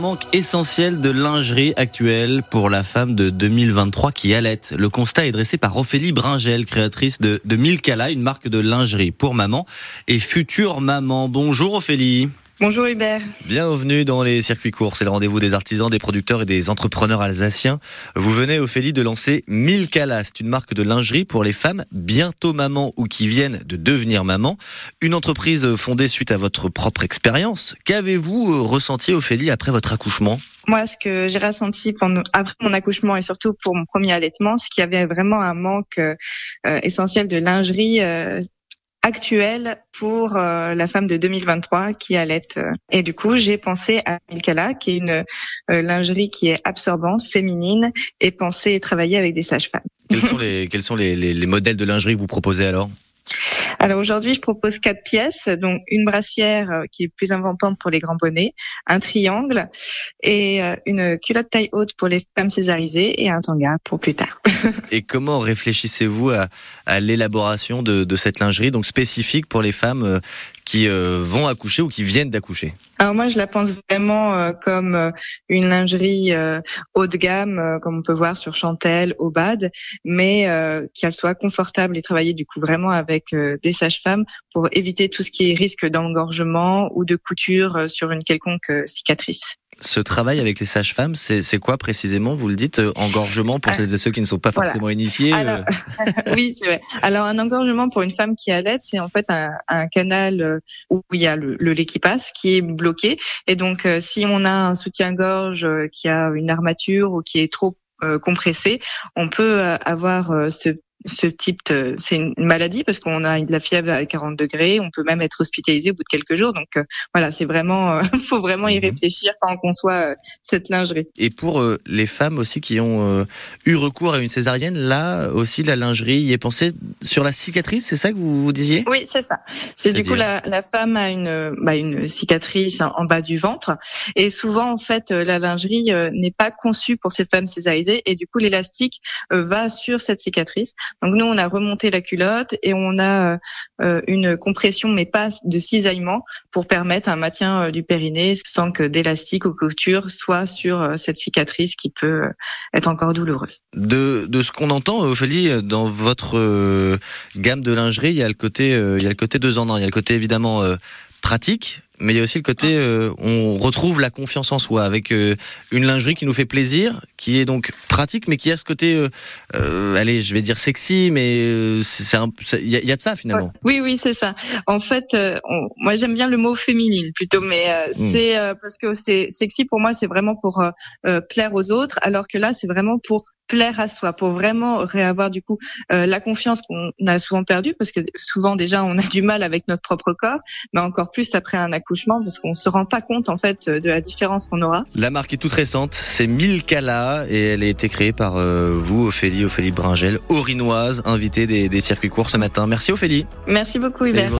Manque essentiel de lingerie actuelle pour la femme de 2023 qui allait. Le constat est dressé par Ophélie Bringel, créatrice de, de Milkala, une marque de lingerie pour maman et future maman. Bonjour Ophélie. Bonjour Hubert. Bienvenue dans les circuits courts. C'est le rendez-vous des artisans, des producteurs et des entrepreneurs alsaciens. Vous venez, Ophélie, de lancer Milkala. C'est une marque de lingerie pour les femmes bientôt maman ou qui viennent de devenir maman. Une entreprise fondée suite à votre propre expérience. Qu'avez-vous euh, ressenti, Ophélie, après votre accouchement? Moi, ce que j'ai ressenti pendant, après mon accouchement et surtout pour mon premier allaitement, c'est qu'il y avait vraiment un manque euh, essentiel de lingerie euh, actuelle pour euh, la femme de 2023 qui allait. Euh. Et du coup, j'ai pensé à Milkala, qui est une euh, lingerie qui est absorbante, féminine, et pensé et travailler avec des sages-femmes. Quels sont les, les modèles de lingerie que vous proposez alors? Alors aujourd'hui, je propose quatre pièces, donc une brassière euh, qui est plus inventante pour les grands bonnets, un triangle et euh, une culotte taille haute pour les femmes césarisées et un tanga pour plus tard. et comment réfléchissez-vous à, l'élaboration de, de, cette lingerie, donc spécifique pour les femmes euh, qui vont accoucher ou qui viennent d'accoucher Alors moi, je la pense vraiment comme une lingerie haut de gamme, comme on peut voir sur Chantel, Obad, mais qu'elle soit confortable et travailler du coup vraiment avec des sages-femmes pour éviter tout ce qui est risque d'engorgement ou de couture euh, sur une quelconque euh, cicatrice. Ce travail avec les sages-femmes, c'est quoi précisément Vous le diite, euh, engorgement pour celles et ceux qui ne sont pas forcément initiés Oui, c'est vrai. Alors, un engorgement pour une femme qui allait, c'est en fait un, un, canal où il y a le, le, lait qui passe, qui est bloqué. Et donc, si on a un soutien-gorge qui a une armature ou qui est trop compressé, on peut avoir ce ce type de, c'est une maladie parce qu'on a de la fièvre à 40 degrés, on peut même être hospitalisé au bout de quelques jours. Donc euh, voilà, c'est vraiment, euh, faut vraiment y mhm. réfléchir quand on conçoit euh, cette lingerie. Et pour les femmes aussi qui ont eu recours à une césarienne, là aussi la lingerie y est pensée sur la cicatrice, c'est ça que vous, vous disiez? Oui, c'est ça. C'est du coup la, la, femme a une, bah, une cicatrice en bas du ventre et souvent en fait la lingerie n'est pas conçue pour ces femmes césarisées et du coup l'élastique va sur cette cicatrice. Donc nous, on a remonté la culotte et on a euh, une compression, mais pas de cisaillement, pour permettre un maintien euh, du périnée sans que d'élastique ou couture soit sur euh, cette cicatrice qui peut être encore douloureuse. De, de ce qu'on entend, Ophélie, dans votre gamme de lingerie, il y a le côté, il y a le côté deux en un. Il y a le côté évidemment pratique, mais il y a aussi le côté, euh, on retrouve la confiance en soi avec euh, une lingerie qui nous fait plaisir, qui est donc pratique, mais qui a ce côté, euh, euh allez, je vais dire sexy, mais c'est il y, a de ça finalement. Oui, oui, c'est ça. En fait, moi j'aime bien le mot féminine plutôt, mais hmm. c'est parce que c'est sexy pour moi, c'est vraiment pour plaire aux autres, alors que là, c'est vraiment pour plaire à soi, pour vraiment réavoir du coup euh, la confiance qu'on a souvent perdue, parce que souvent déjà on a du mal avec notre propre corps, mais encore plus après un accouchement, parce qu'on se rend pas compte en fait de la différence qu'on aura. La marque est toute récente, c'est Milkala et elle a été créée par euh, vous, Ophélie, Ophélie Bringel, orinoise, invitée des, des circuits courts ce matin. Merci Ophélie. Merci beaucoup Hubert.